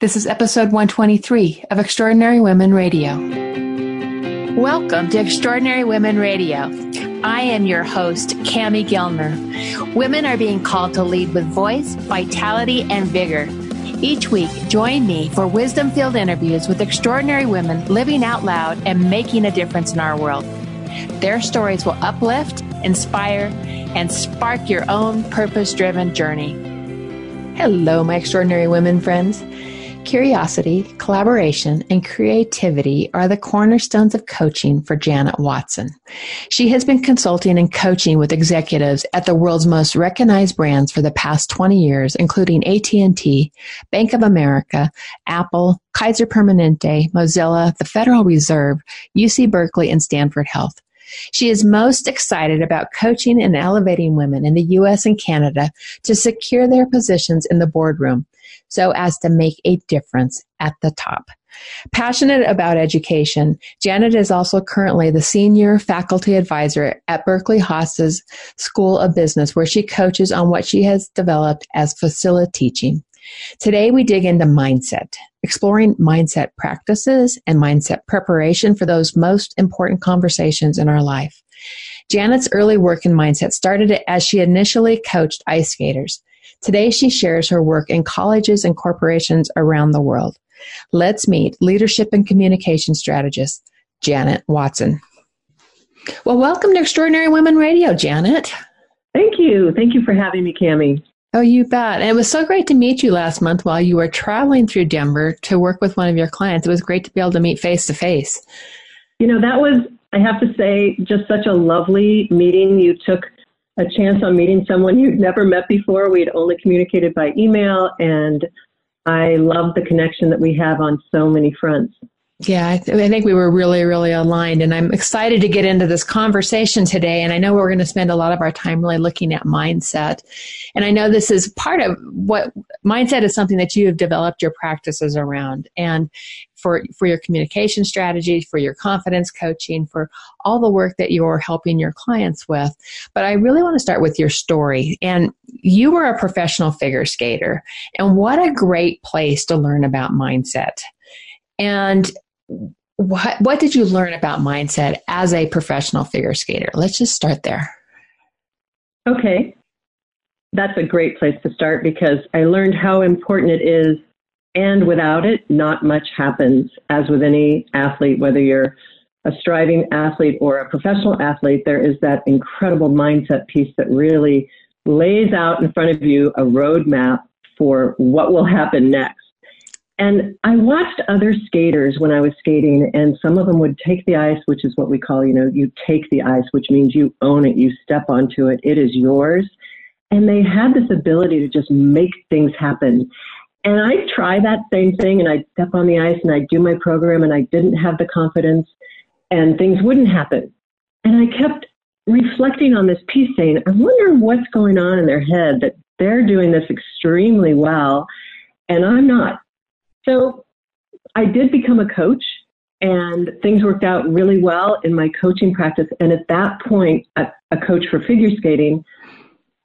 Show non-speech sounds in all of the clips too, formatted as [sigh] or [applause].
This is episode 123 of Extraordinary Women Radio. Welcome to Extraordinary Women Radio. I am your host, Cami Gellner. Women are being called to lead with voice, vitality, and vigor. Each week, join me for wisdom filled interviews with extraordinary women living out loud and making a difference in our world. Their stories will uplift, inspire, and spark your own purpose driven journey. Hello, my extraordinary women friends. Curiosity, collaboration, and creativity are the cornerstones of coaching for Janet Watson. She has been consulting and coaching with executives at the world's most recognized brands for the past 20 years, including AT&T, Bank of America, Apple, Kaiser Permanente, Mozilla, the Federal Reserve, UC Berkeley, and Stanford Health. She is most excited about coaching and elevating women in the US and Canada to secure their positions in the boardroom so as to make a difference at the top. Passionate about education, Janet is also currently the senior faculty advisor at Berkeley Haas's School of Business, where she coaches on what she has developed as facility teaching. Today we dig into mindset, exploring mindset practices and mindset preparation for those most important conversations in our life. Janet's early work in mindset started as she initially coached ice skaters. Today, she shares her work in colleges and corporations around the world. Let's meet leadership and communication strategist, Janet Watson. Well, welcome to Extraordinary Women Radio, Janet. Thank you. Thank you for having me, Cami. Oh, you bet. And it was so great to meet you last month while you were traveling through Denver to work with one of your clients. It was great to be able to meet face to face. You know, that was, I have to say, just such a lovely meeting. You took a chance on meeting someone you'd never met before. We had only communicated by email, and I love the connection that we have on so many fronts. Yeah, I, th- I, think we were really, really aligned. And I'm excited to get into this conversation today. And I know we're going to spend a lot of our time really looking at mindset. And I know this is part of what mindset is something that you have developed your practices around. And for, for your communication strategy, for your confidence coaching, for all the work that you're helping your clients with. But I really want to start with your story. And you were a professional figure skater. And what a great place to learn about mindset. And what what did you learn about mindset as a professional figure skater? Let's just start there. Okay. That's a great place to start because I learned how important it is and without it not much happens as with any athlete whether you're a striving athlete or a professional athlete there is that incredible mindset piece that really lays out in front of you a roadmap for what will happen next and I watched other skaters when I was skating, and some of them would take the ice, which is what we call, you know, you take the ice, which means you own it, you step onto it, it is yours. And they had this ability to just make things happen. And I try that same thing, and I'd step on the ice and I'd do my program, and I didn't have the confidence, and things wouldn't happen. And I kept reflecting on this piece, saying, I wonder what's going on in their head that they're doing this extremely well, and I'm not so I did become a coach and things worked out really well in my coaching practice. And at that point, a, a coach for figure skating,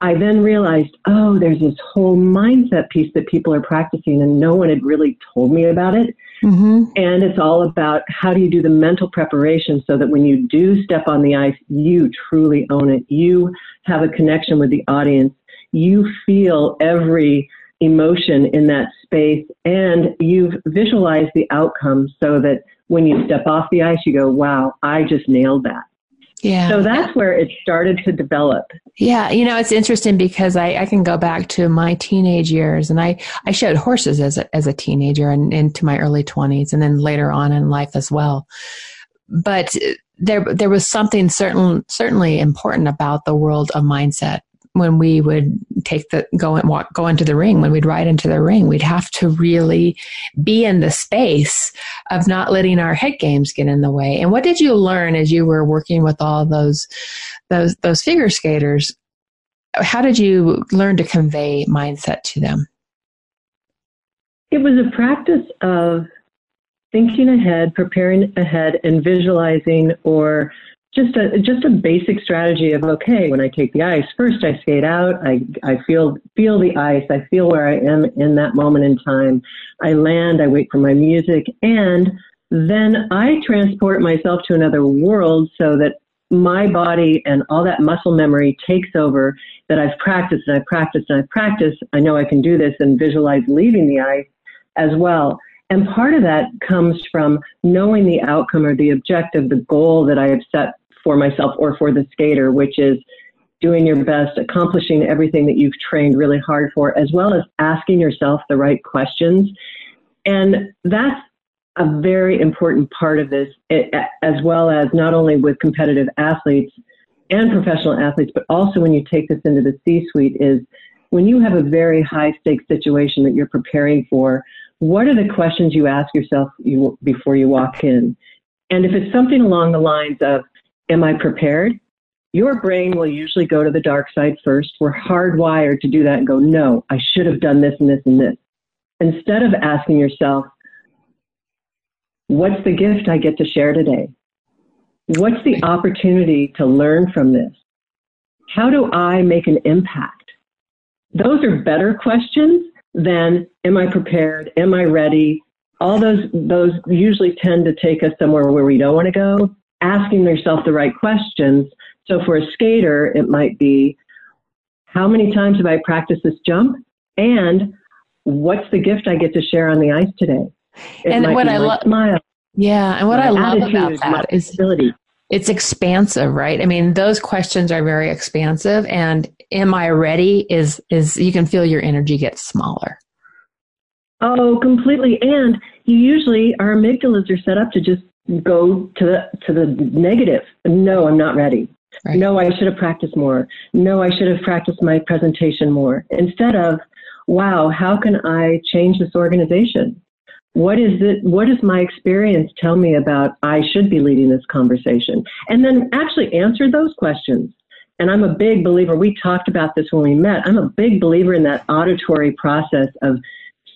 I then realized, oh, there's this whole mindset piece that people are practicing, and no one had really told me about it. Mm-hmm. And it's all about how do you do the mental preparation so that when you do step on the ice, you truly own it. You have a connection with the audience. You feel every emotion in that space and you've visualized the outcome so that when you step off the ice, you go, wow, I just nailed that. Yeah. So that's where it started to develop. Yeah. You know, it's interesting because I, I can go back to my teenage years and I, I showed horses as a, as a teenager and into my early 20s and then later on in life as well. But there, there was something certain, certainly important about the world of mindset when we would take the go and walk go into the ring when we'd ride into the ring we'd have to really be in the space of not letting our head games get in the way. And what did you learn as you were working with all those those those figure skaters? How did you learn to convey mindset to them? It was a practice of thinking ahead preparing ahead and visualizing or just a just a basic strategy of okay when i take the ice first i skate out. I i feel feel the ice. I feel where i am in that moment in time. I land i wait for my music and then i transport myself to another world so that my body and all that muscle memory takes over that i've practiced and i've practiced and i've practiced. I know i can do this and visualize leaving the ice as well. And part of that comes from knowing the outcome or the objective, the goal that I have set for myself or for the skater, which is doing your best, accomplishing everything that you've trained really hard for, as well as asking yourself the right questions. And that's a very important part of this, as well as not only with competitive athletes and professional athletes, but also when you take this into the C suite, is when you have a very high stakes situation that you're preparing for, what are the questions you ask yourself before you walk in? And if it's something along the lines of, Am I prepared? Your brain will usually go to the dark side first. We're hardwired to do that and go, no, I should have done this and this and this. Instead of asking yourself, what's the gift I get to share today? What's the opportunity to learn from this? How do I make an impact? Those are better questions than am I prepared? Am I ready? All those those usually tend to take us somewhere where we don't want to go asking yourself the right questions. So for a skater, it might be, how many times have I practiced this jump? And what's the gift I get to share on the ice today? It and what I love, smile. Yeah, and what I love about that is ability. it's expansive, right? I mean, those questions are very expansive, and "Am I ready?" is is you can feel your energy get smaller. Oh, completely. And you usually our amygdalas are set up to just go to the to the negative. No, I'm not ready. Right. No, I should have practiced more. No, I should have practiced my presentation more. Instead of, wow, how can I change this organization? What is it? What does my experience tell me about I should be leading this conversation? And then actually answer those questions. And I'm a big believer. We talked about this when we met. I'm a big believer in that auditory process of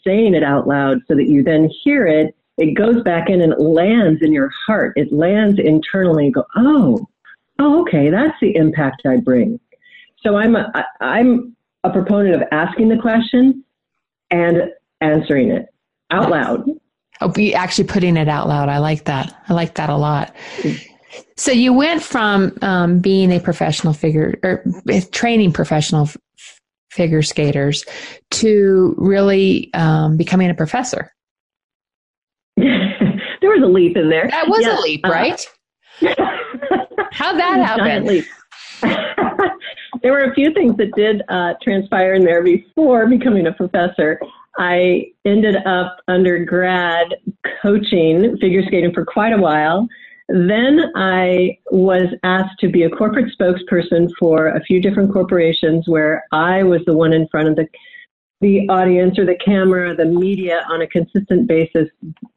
saying it out loud so that you then hear it it goes back in and it lands in your heart. It lands internally and go, oh, oh, okay, that's the impact I bring. So I'm a, I'm a proponent of asking the question and answering it out loud. Oh, be actually putting it out loud. I like that. I like that a lot. So you went from um, being a professional figure or training professional f- figure skaters to really um, becoming a professor. [laughs] there was a leap in there. That was yes. a leap, uh, right? Uh, [laughs] How'd that happen? leap. [laughs] there were a few things that did uh, transpire in there before becoming a professor. I ended up undergrad coaching figure skating for quite a while. Then I was asked to be a corporate spokesperson for a few different corporations where I was the one in front of the the audience or the camera, the media on a consistent basis,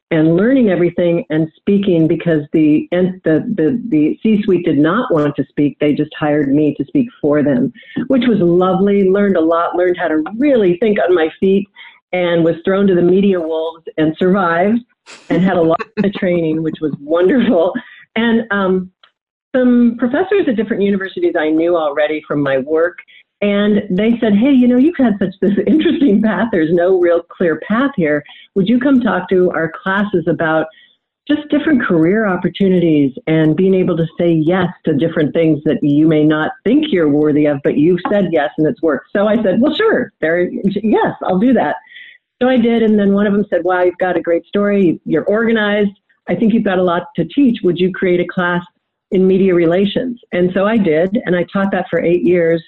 and learning everything and speaking because the the the, the C-suite did not want to speak. They just hired me to speak for them, which was lovely. Learned a lot. Learned how to really think on my feet, and was thrown to the media wolves and survived, and had a lot of training, which was wonderful. And um, some professors at different universities I knew already from my work and they said, Hey, you know, you've had such this [laughs] interesting path. There's no real clear path here. Would you come talk to our classes about just different career opportunities and being able to say yes to different things that you may not think you're worthy of, but you've said yes and it's worked. So I said, well, sure, there, yes, I'll do that. So I did. And then one of them said, wow, you've got a great story. You're organized. I think you've got a lot to teach. Would you create a class in media relations? And so I did. And I taught that for eight years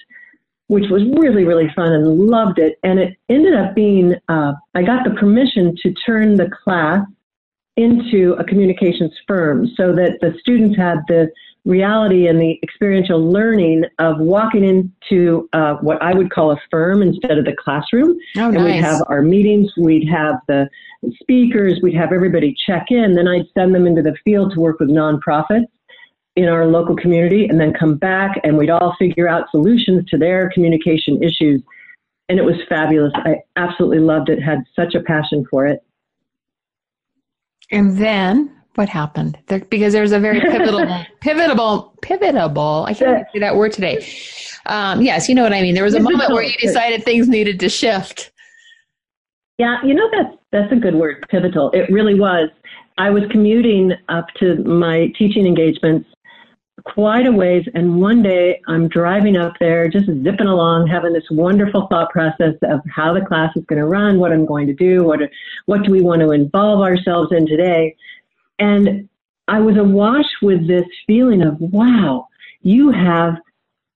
which was really, really fun and loved it. And it ended up being, uh, I got the permission to turn the class into a communications firm so that the students had the reality and the experiential learning of walking into uh, what I would call a firm instead of the classroom. Oh, nice. and we'd have our meetings, we'd have the speakers, we'd have everybody check in. Then I'd send them into the field to work with nonprofits in our local community and then come back and we'd all figure out solutions to their communication issues. And it was fabulous. I absolutely loved it, had such a passion for it. And then What happened? There, because there's a very pivotal, [laughs] pivotal, pivotable. I can't say that word today. Um, yes, you know what I mean. There was a moment where you decided things needed to shift. Yeah, you know that's that's a good word, pivotal. It really was. I was commuting up to my teaching engagements quite a ways, and one day I'm driving up there, just zipping along, having this wonderful thought process of how the class is going to run, what I'm going to do, what what do we want to involve ourselves in today, and I was awash with this feeling of wow, you have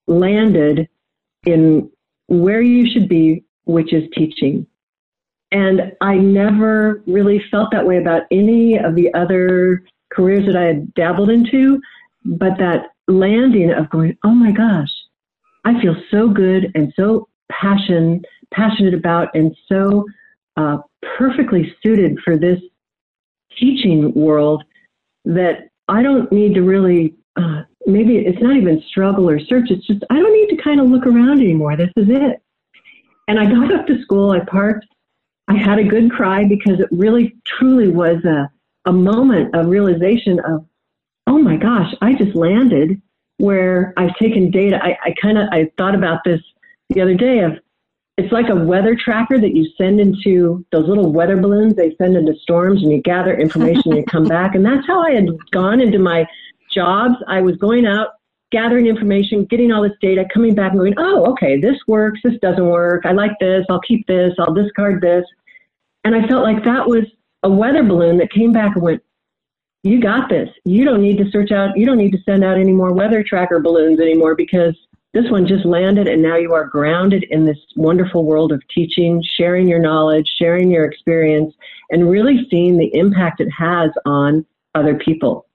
landed in where you should be, which is teaching. And I never really felt that way about any of the other careers that I had dabbled into, but that landing of going, oh my gosh, I feel so good and so passion, passionate about and so uh, perfectly suited for this teaching world that I don't need to really, uh, maybe it's not even struggle or search. It's just, I don't need to kind of look around anymore. This is it. And I got up to school, I parked, I had a good cry because it really truly was a, a moment of realization of, oh my gosh, I just landed where I've taken data. I, I kind of, I thought about this the other day of, it's like a weather tracker that you send into those little weather balloons they send into storms and you gather information and you come [laughs] back. And that's how I had gone into my jobs. I was going out, gathering information, getting all this data, coming back and going, oh, okay, this works, this doesn't work. I like this, I'll keep this, I'll discard this. And I felt like that was a weather balloon that came back and went, you got this. You don't need to search out, you don't need to send out any more weather tracker balloons anymore because this one just landed and now you are grounded in this wonderful world of teaching, sharing your knowledge, sharing your experience, and really seeing the impact it has on other people.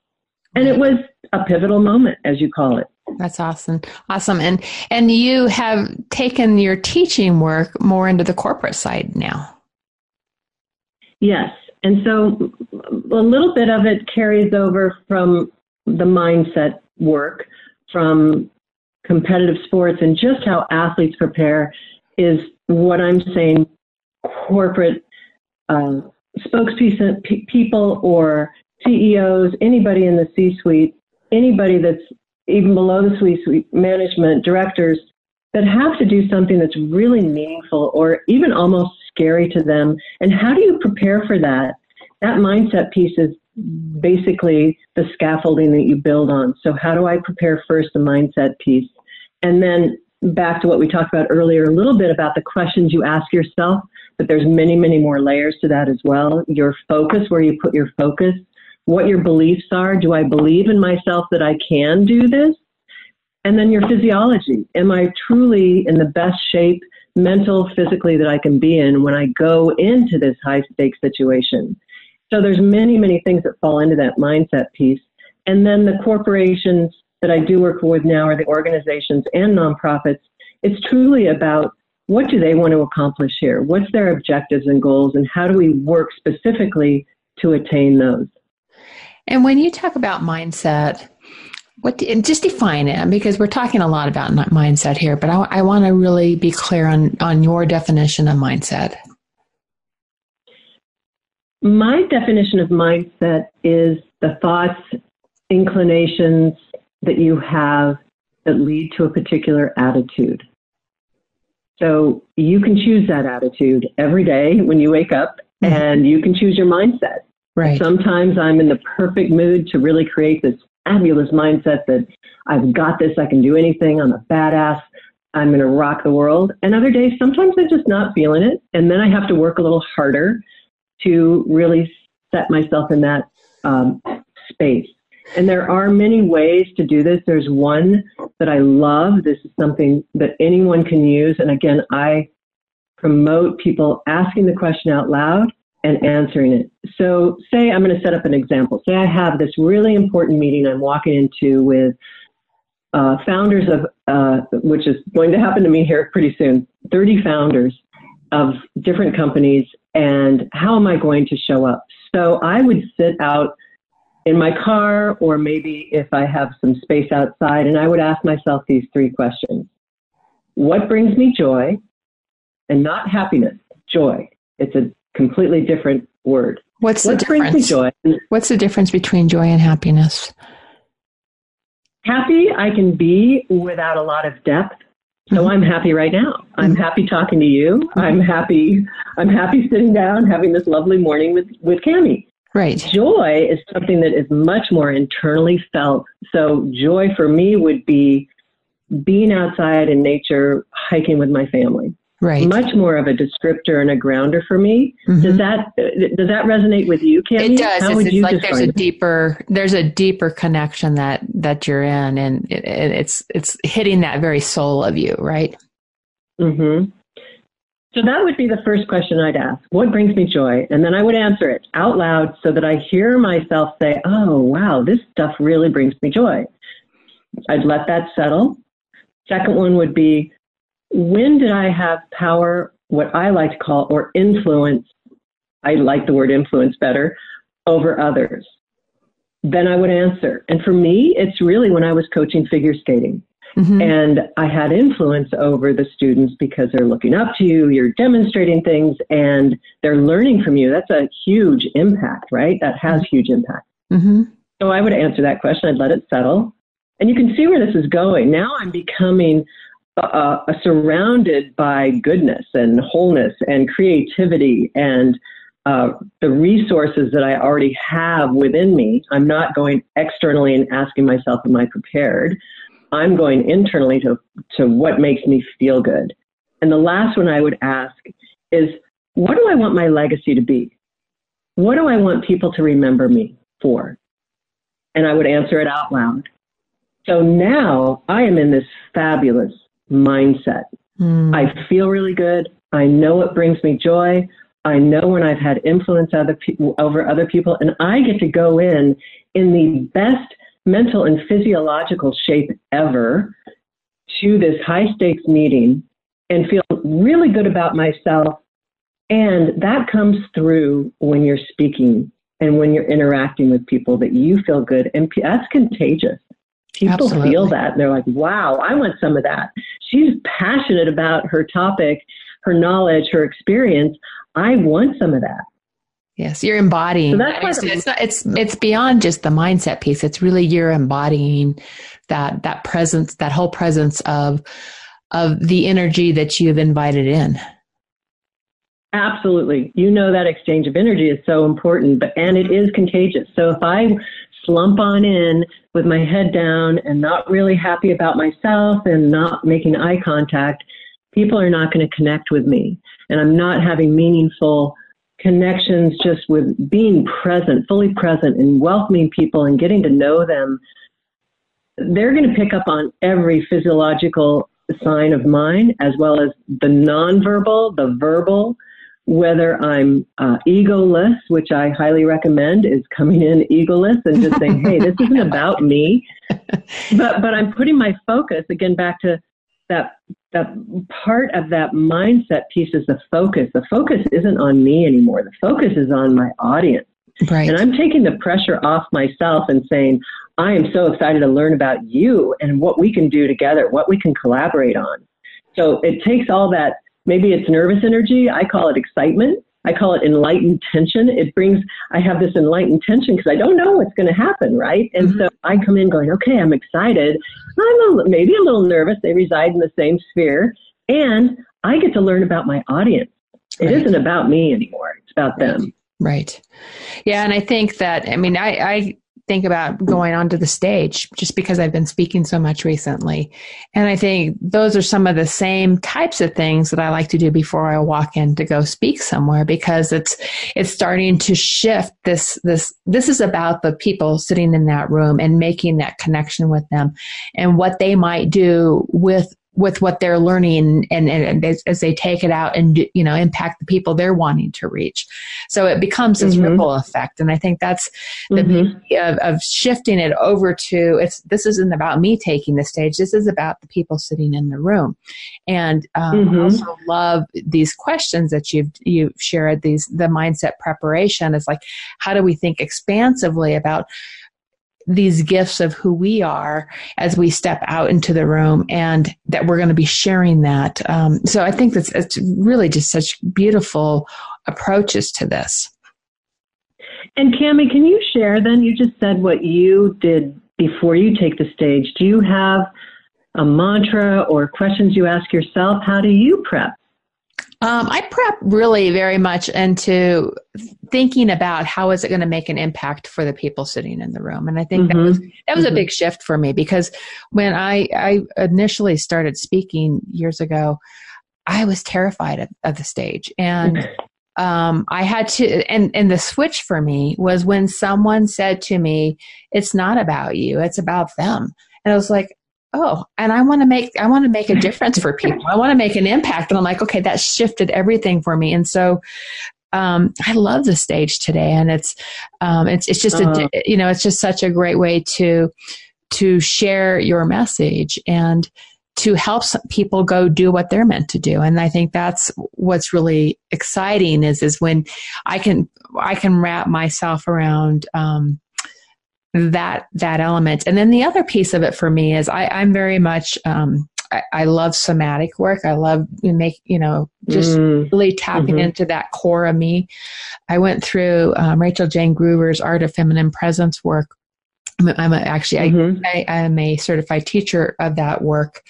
And it was a pivotal moment, as you call it. That's awesome. Awesome. And and you have taken your teaching work more into the corporate side now. Yes. And so a little bit of it carries over from the mindset work, from competitive sports, and just how athletes prepare is what I'm saying corporate uh, spokespeople or CEOs, anybody in the C suite, anybody that's even below the C suite, management, directors, that have to do something that's really meaningful or even almost scary to them. And how do you prepare for that? That mindset piece is basically the scaffolding that you build on. So, how do I prepare first the mindset piece? And then back to what we talked about earlier, a little bit about the questions you ask yourself, but there's many, many more layers to that as well. Your focus, where you put your focus, what your beliefs are. Do I believe in myself that I can do this? And then your physiology. Am I truly in the best shape, mental, physically, that I can be in when I go into this high stakes situation? So there's many, many things that fall into that mindset piece. And then the corporations that I do work with now are the organizations and nonprofits. It's truly about what do they want to accomplish here? What's their objectives and goals, and how do we work specifically to attain those? And when you talk about mindset, what do, just define it because we're talking a lot about mindset here, but I, I want to really be clear on on your definition of mindset. My definition of mindset is the thoughts, inclinations that you have that lead to a particular attitude. So you can choose that attitude every day when you wake up, mm-hmm. and you can choose your mindset. Right. Sometimes I'm in the perfect mood to really create this fabulous mindset that I've got this, I can do anything, I'm a badass, I'm going to rock the world. And other days, sometimes I'm just not feeling it. And then I have to work a little harder to really set myself in that um, space. And there are many ways to do this. There's one that I love. This is something that anyone can use. And again, I promote people asking the question out loud and answering it. So, say I'm going to set up an example. Say I have this really important meeting I'm walking into with uh, founders of, uh, which is going to happen to me here pretty soon, 30 founders of different companies, and how am I going to show up? So, I would sit out in my car, or maybe if I have some space outside, and I would ask myself these three questions What brings me joy? And not happiness, joy. It's a completely different word. What's what the difference? joy? What's the difference between joy and happiness? Happy I can be without a lot of depth. So mm-hmm. I'm happy right now. I'm mm-hmm. happy talking to you. Mm-hmm. I'm happy. I'm happy sitting down having this lovely morning with with Cami. Right. Joy is something that is much more internally felt. So joy for me would be being outside in nature, hiking with my family. Right. Much more of a descriptor and a grounder for me. Mm-hmm. Does that does that resonate with you, Cami? It does. How it's, it's like there's a it? deeper there's a deeper connection that that you're in, and it, it's it's hitting that very soul of you, right? Hmm. So that would be the first question I'd ask. What brings me joy? And then I would answer it out loud so that I hear myself say, "Oh, wow, this stuff really brings me joy." I'd let that settle. Second one would be, when did I have power, what I like to call, or influence? I like the word influence better, over others. Then I would answer. And for me, it's really when I was coaching figure skating. Mm-hmm. And I had influence over the students because they're looking up to you, you're demonstrating things, and they're learning from you. That's a huge impact, right? That has mm-hmm. huge impact. Mm-hmm. So I would answer that question. I'd let it settle. And you can see where this is going. Now I'm becoming uh, surrounded by goodness and wholeness and creativity and uh, the resources that I already have within me. I'm not going externally and asking myself, am I prepared? I'm going internally to, to what makes me feel good. And the last one I would ask is, what do I want my legacy to be? What do I want people to remember me for? And I would answer it out loud. So now I am in this fabulous mindset. Mm. I feel really good. I know it brings me joy. I know when I've had influence other pe- over other people, and I get to go in in the best mental and physiological shape ever to this high stakes meeting and feel really good about myself. And that comes through when you're speaking and when you're interacting with people that you feel good. And that's contagious. People Absolutely. feel that. And they're like, wow, I want some of that. She's passionate about her topic, her knowledge, her experience. I want some of that. Yes, you're embodying. So that's I mean, it's, not, it's mm. it's beyond just the mindset piece. It's really you're embodying that that presence, that whole presence of of the energy that you've invited in. Absolutely. You know that exchange of energy is so important, but and it is contagious. So if I slump on in with my head down and not really happy about myself and not making eye contact, people are not going to connect with me. And I'm not having meaningful connections just with being present, fully present, and welcoming people and getting to know them. They're going to pick up on every physiological sign of mine, as well as the nonverbal, the verbal, whether I'm uh, egoless, which I highly recommend, is coming in egoless and just saying, "Hey, this isn't about me," [laughs] but but I'm putting my focus again back to that that part of that mindset piece is the focus. The focus isn't on me anymore. The focus is on my audience. Right. And I'm taking the pressure off myself and saying, I am so excited to learn about you and what we can do together, what we can collaborate on. So it takes all that Maybe it's nervous energy. I call it excitement. I call it enlightened tension. It brings, I have this enlightened tension because I don't know what's going to happen, right? And mm-hmm. so I come in going, okay, I'm excited. I'm a, maybe a little nervous. They reside in the same sphere. And I get to learn about my audience. It right. not about me anymore. It's about right. them. Right. Yeah. And I think that, I mean, I, I think about going onto the stage just because I've been speaking so much recently. And I think those are some of the same types of things that I like to do before I walk in to go speak somewhere because it's it's starting to shift this this this is about the people sitting in that room and making that connection with them and what they might do with with what they're learning and, and, as, as, they take it out and you know impact the people they're wanting to reach so it becomes this mm-hmm. ripple effect and i think that's the mm-hmm. beauty of, of, shifting it over to it's this isn't about me taking the stage this is about the people sitting in the room and um, mm-hmm. i also love these questions that you've you've shared these the mindset preparation is like how do we think expansively about these gifts of who we are as we step out into the room and that we're going to be sharing that. Um, so I think that's it's really just such beautiful approaches to this. And Cami, can you share then? You just said what you did before you take the stage. Do you have a mantra or questions you ask yourself? How do you prep? Um, I prep really very much into thinking about how is it going to make an impact for the people sitting in the room, and I think mm-hmm. that was that was mm-hmm. a big shift for me because when I I initially started speaking years ago, I was terrified of, of the stage, and [laughs] um, I had to, and and the switch for me was when someone said to me, "It's not about you; it's about them," and I was like, oh and i want to make i want to make a difference for people. I want to make an impact. And i'm like okay that shifted everything for me. And so um, I love the stage today, and it's um, it's it's just a you know it's just such a great way to to share your message and to help people go do what they're meant to do. And i think that's what's really exciting is is when i can i can wrap myself around um, that that element. And then the other piece of it for me is I, I'm very much um, I, I, love somatic work. I love you make you know just mm. really tapping mm-hmm. into that core of me. I went through um, Rachael Jayne Groover's Art of Feminine Presence work. I'm, I'm a, actually mm-hmm. I, I am a certified teacher of that work,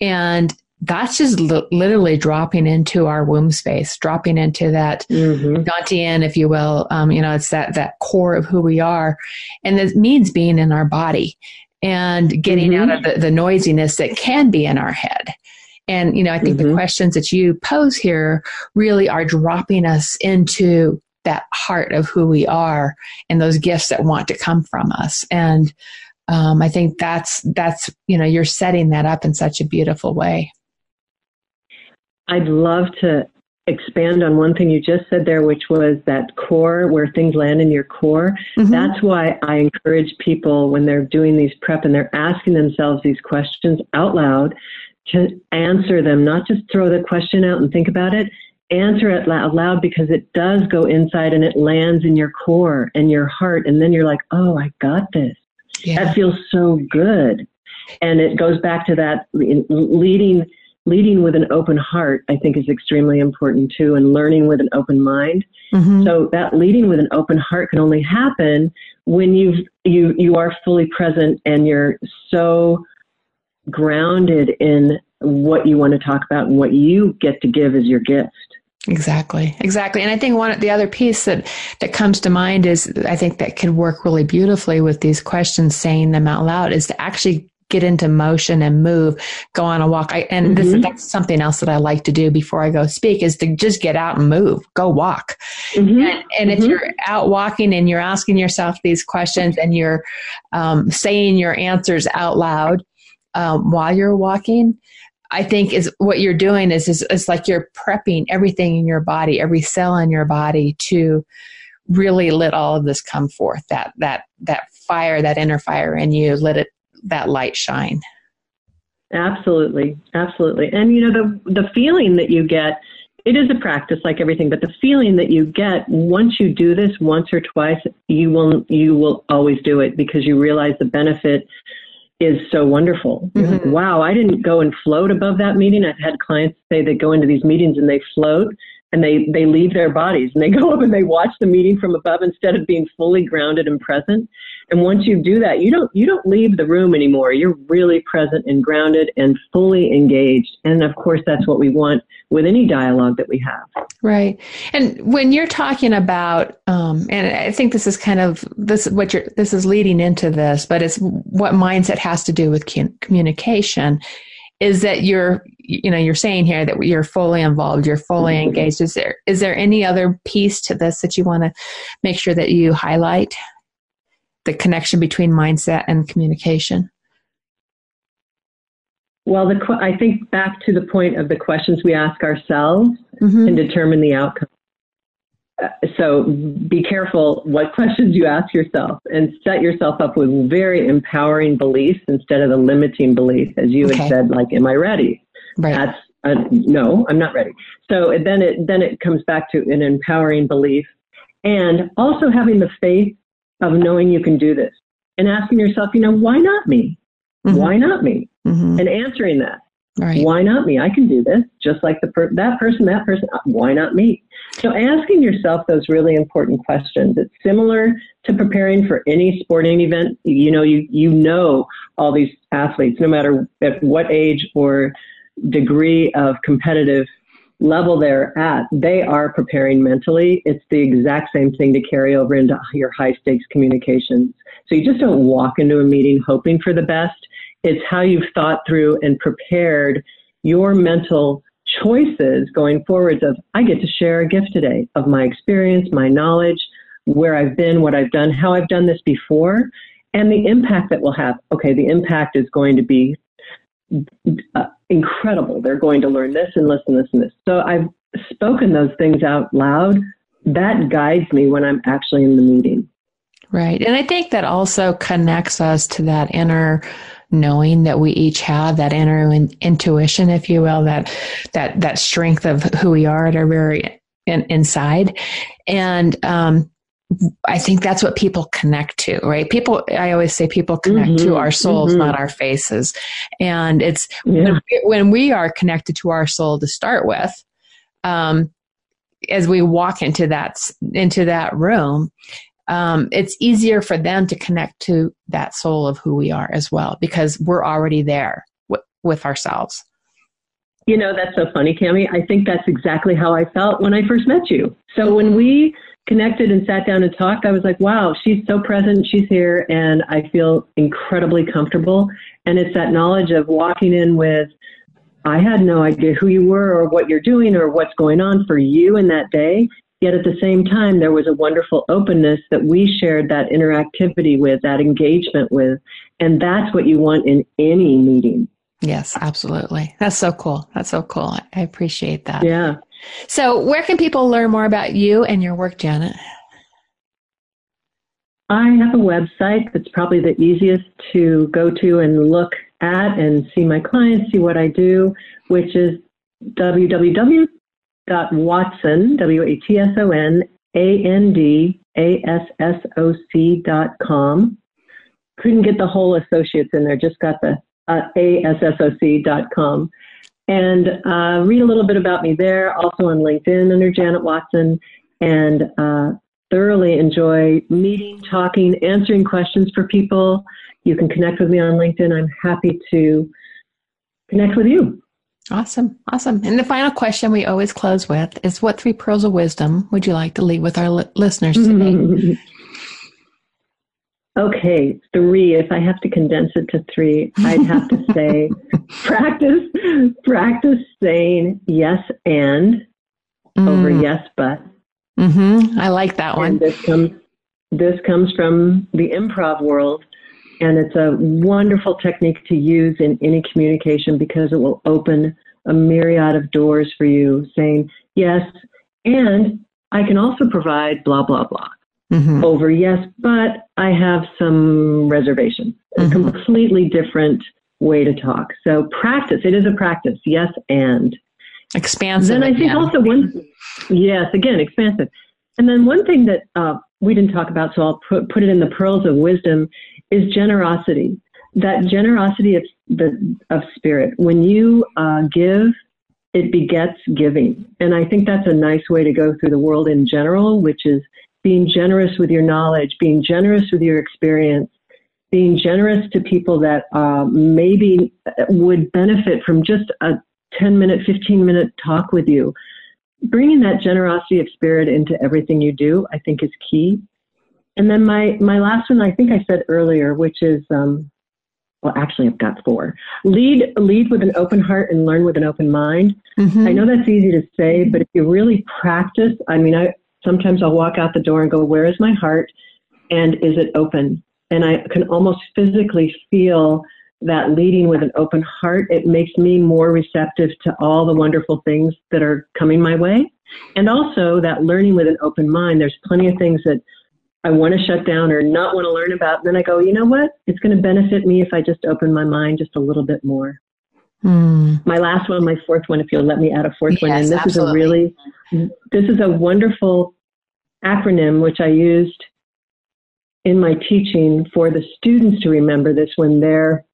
and that's just li- literally dropping into our womb space, dropping into that mm-hmm. Dantian, if you will. Um, you know, it's that that core of who we are, and it means being in our body and getting mm-hmm. out of the, the noisiness that can be in our head. And you know, I think mm-hmm. the questions that you pose here really are dropping us into that heart of who we are and those gifts that want to come from us. And um, I think that's that's you know you're setting that up in such a beautiful way. I'd love to expand on one thing you just said there, which was that core, where things land in your core. Mm-hmm. That's why I encourage people when they're doing these prep and they're asking themselves these questions out loud to answer them, not just throw the question out and think about it. Answer it out loud because it does go inside and it lands in your core and your heart. And then you're like, oh, I got this. Yeah. That feels so good. And it goes back to that leading leading with an open heart, I think, is extremely important too, and learning with an open mind. Mm-hmm. So that leading with an open heart can only happen when you've you you are fully present and you're so grounded in what you want to talk about and what you get to give as your gift. Exactly, exactly. And I think one the other piece that that comes to mind is I think that can work really beautifully with these questions, saying them out loud, is to actually get into motion and move, go on a walk. I, and mm-hmm. this, that's something else that I like to do before I go speak is to just get out and move, go walk. Mm-hmm. And, and mm-hmm. if you're out walking and you're asking yourself these questions and you're um, saying your answers out loud um, while you're walking, I think is what you're doing is, is it's like you're prepping everything in your body, every cell in your body to really let all of this come forth. That that that fire, that inner fire in you, let it that light shine. Absolutely, absolutely. And you know the the feeling that you get it is a practice like everything but the feeling that you get once you do this once or twice you will you will always do it because you realize the benefit is so wonderful mm-hmm. like, wow i didn't go and float above that meeting i've had clients say they go into these meetings and they float and they they leave their bodies and they [laughs] go up and they watch the meeting from above instead of being fully grounded and present and once you do that, you don't you don't leave the room anymore. You're really present and grounded and fully engaged. And of course, that's what we want with any dialogue that we have. Right. And when you're talking about, um, and I think this is kind of this what you're this is leading into this, but it's what mindset has to do with communication. Is that you're you know you're saying here that you're fully involved, you're fully engaged. Is there is there any other piece to this that you want to make sure that you highlight? the connection between mindset and communication? Well, the, I think back to the point of the questions we ask ourselves mm-hmm. and determine the outcome. Uh, so be careful what [laughs] questions you ask yourself and set yourself up with very empowering beliefs instead of the limiting belief, as you okay. had said, like, am I ready? Right. That's uh, no, I'm not ready. So then it then it comes back to an empowering belief, and also having the faith of knowing you can do this and asking yourself, you know, why not me? Mm-hmm. Why not me? Mm-hmm. And answering that. Right. Why not me? I can do this. Just like the per- that person, that person. Uh, why not me? So asking yourself those really important questions. It's similar to preparing for any sporting event. You know, you you know all these athletes, no matter at what age or degree of competitive level they're at, they are preparing mentally. It's the exact same thing to carry over into your high stakes communications. So you just don't walk into a meeting hoping for the best. It's how you've thought through and prepared your mental choices going forwards of I get to share a gift today of my experience, my knowledge, where I've been, what I've done, how I've done this before, and the impact that will have. Okay, the impact is going to be uh, incredible. They're going to learn this and listen, this, and this. So I've spoken those things out loud. That guides me when I'm actually in the meeting. Right. And I think that also connects us to that inner knowing that we each have that inner in, intuition if you will that that that strength of who we are at our very in, inside and um I think that's what people connect to, right? People, I always say people connect mm-hmm, to our souls, mm-hmm. not our faces. And it's yeah. when, when, we are connected to our soul to start with, um, as we walk into that, into that room, um, it's easier for them to connect to that soul of who we are as well, because we're already there w- with ourselves. You know, that's so funny, Cami. I think that's exactly how I felt when I first met you. So when we connected and sat down and talked, I was like, wow, she's so present. She's here. And I feel incredibly comfortable. And it's that knowledge of walking in with, I had no idea who you were or what you're doing or what's going on for you in that day. Yet at the same time, there was a wonderful openness that we shared that interactivity with, that engagement with. And that's what you want in any meeting. Yes, absolutely. That's so cool. That's so cool. I appreciate that. Yeah. So, where can people learn more about you and your work, Janet? I have a website that's probably the easiest to go to and look at and see my clients, see what I do, which is www.watson, W-A-T-S-O-N, A-N-D-A-S-S-O-C dot com. Couldn't get the whole associates in there, just got the uh, A-S-S-O-C dot com and uh, read a little bit about me there. Also on LinkedIn under Janet Watson, and uh, thoroughly enjoy meeting, talking, answering questions for people. You can connect with me on LinkedIn. I'm happy to connect with you. Awesome. Awesome. And the final question we always close with is what three pearls of wisdom would you like to leave with our li- listeners today? [laughs] Okay, three. If I have to condense it to three, I'd have to [laughs] say practice practice saying yes and mm. over yes but. Mm-hmm. I like that one. And this comes this comes from the improv world, and it's a wonderful technique to use in any communication because it will open a myriad of doors for you. Saying yes, and I can also provide blah blah blah mm-hmm. over yes, but I have some reservations. Mm-hmm. A completely different way to talk. So practice. It is a practice. Yes, and expansive. Then I think again. also one. Yes, again, expansive. And then one thing that uh, we didn't talk about, so I'll put, put it in the pearls of wisdom, is generosity. That generosity of the of spirit. When you uh, give, it begets giving, and I think that's a nice way to go through the world in general, which is being generous with your knowledge, being generous with your experience, being generous to people that uh, maybe would benefit from just a 10 minute, 15 minute talk with you. Bringing that generosity of spirit into everything you do, I think is key. And then my, my last one, I think I said earlier, which is, um, well, actually, I've got four. Lead, lead with an open heart and learn with an open mind. Mm-hmm. I know that's easy to say, but if you really practice, I mean, I, sometimes I'll walk out the door and go, Where is my heart? And is it open? And I can almost physically feel that leading with an open heart. It makes me more receptive to all the wonderful things that are coming my way. And also that learning with an open mind, there's plenty of things that I want to shut down or not want to learn about. And then I go, you know what? It's going to benefit me if I just open my mind just a little bit more. Mm. My last one, my fourth one, if you'll let me add a fourth yes, one. And this absolutely. is a really, this is a wonderful acronym which I used in my teaching for the students to remember this when they're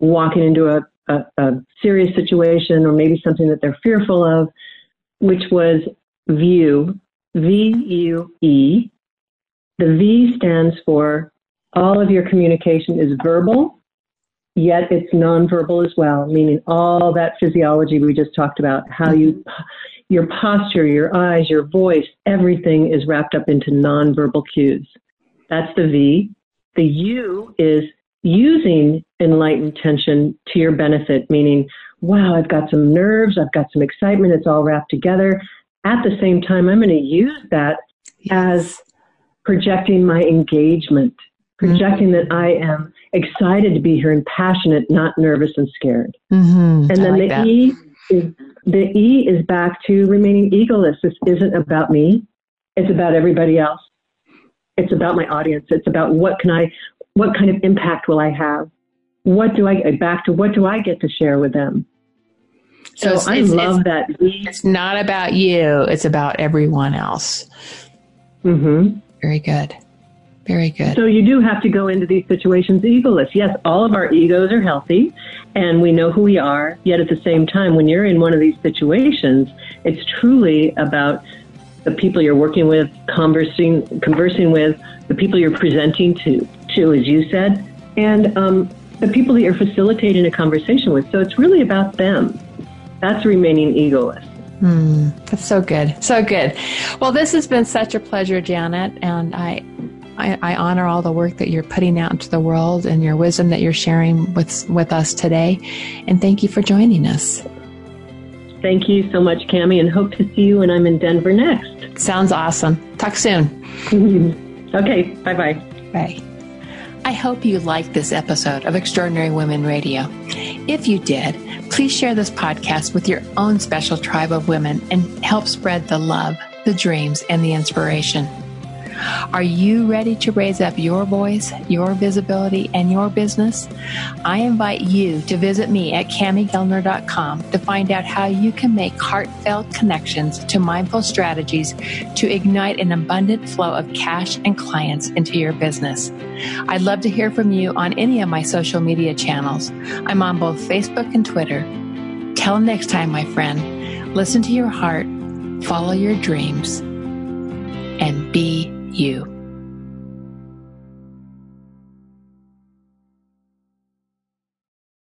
walking into a a, a serious situation or maybe something that they're fearful of, which was view, V U E. The V stands for all of your communication is verbal, yet it's nonverbal as well, meaning all that physiology we just talked about, how you, your posture, your eyes, your voice, everything is wrapped up into nonverbal cues. That's the V. The U is using enlightened tension to your benefit, meaning, wow, I've got some nerves, I've got some excitement, it's all wrapped together. At the same time, I'm going to use that as projecting my engagement, projecting mm-hmm. that I am excited to be here and passionate, not nervous and scared. Mm-hmm. And then like the that. E is the E is back to remaining egoless. This isn't about me. It's about everybody else. It's about my audience. It's about what can I, what kind of impact will I have? What do I, get back to what do I get to share with them? So, so I it's, love it's, that. It's not about you. It's about everyone else. Mm-hmm. Very good. Very good. So you do have to go into these situations egoless. Yes, all of our egos are healthy and we know who we are. Yet at the same time, when you're in one of these situations, it's truly about the people you're working with, conversing, conversing with, the people you're presenting to, to as you said, and um, the people that you're facilitating a conversation with. So it's really about them. That's remaining egoless. Mm, that's so good. So good. Well, this has been such a pleasure, Janet, and I, I, I, honor all the work that you're putting out into the world and your wisdom that you're sharing with with us today. And thank you for joining us. Thank you so much, Cami, and hope to see you when I'm in Denver next. Sounds awesome. Talk soon. okay. Bye bye. Bye. I hope you liked this episode of Extraordinary Women Radio. If you did, please share this podcast with your own special tribe of women and help spread the love, the dreams, and the inspiration. Are you ready to raise up your voice, your visibility, and your business? I invite you to visit me at camigellner.com to find out how you can make heartfelt connections to mindful strategies to ignite an abundant flow of cash and clients into your business. I'd love to hear from you on any of my social media channels. I'm on both Facebook and Twitter. Till next time, my friend, listen to your heart, follow your dreams, and be you.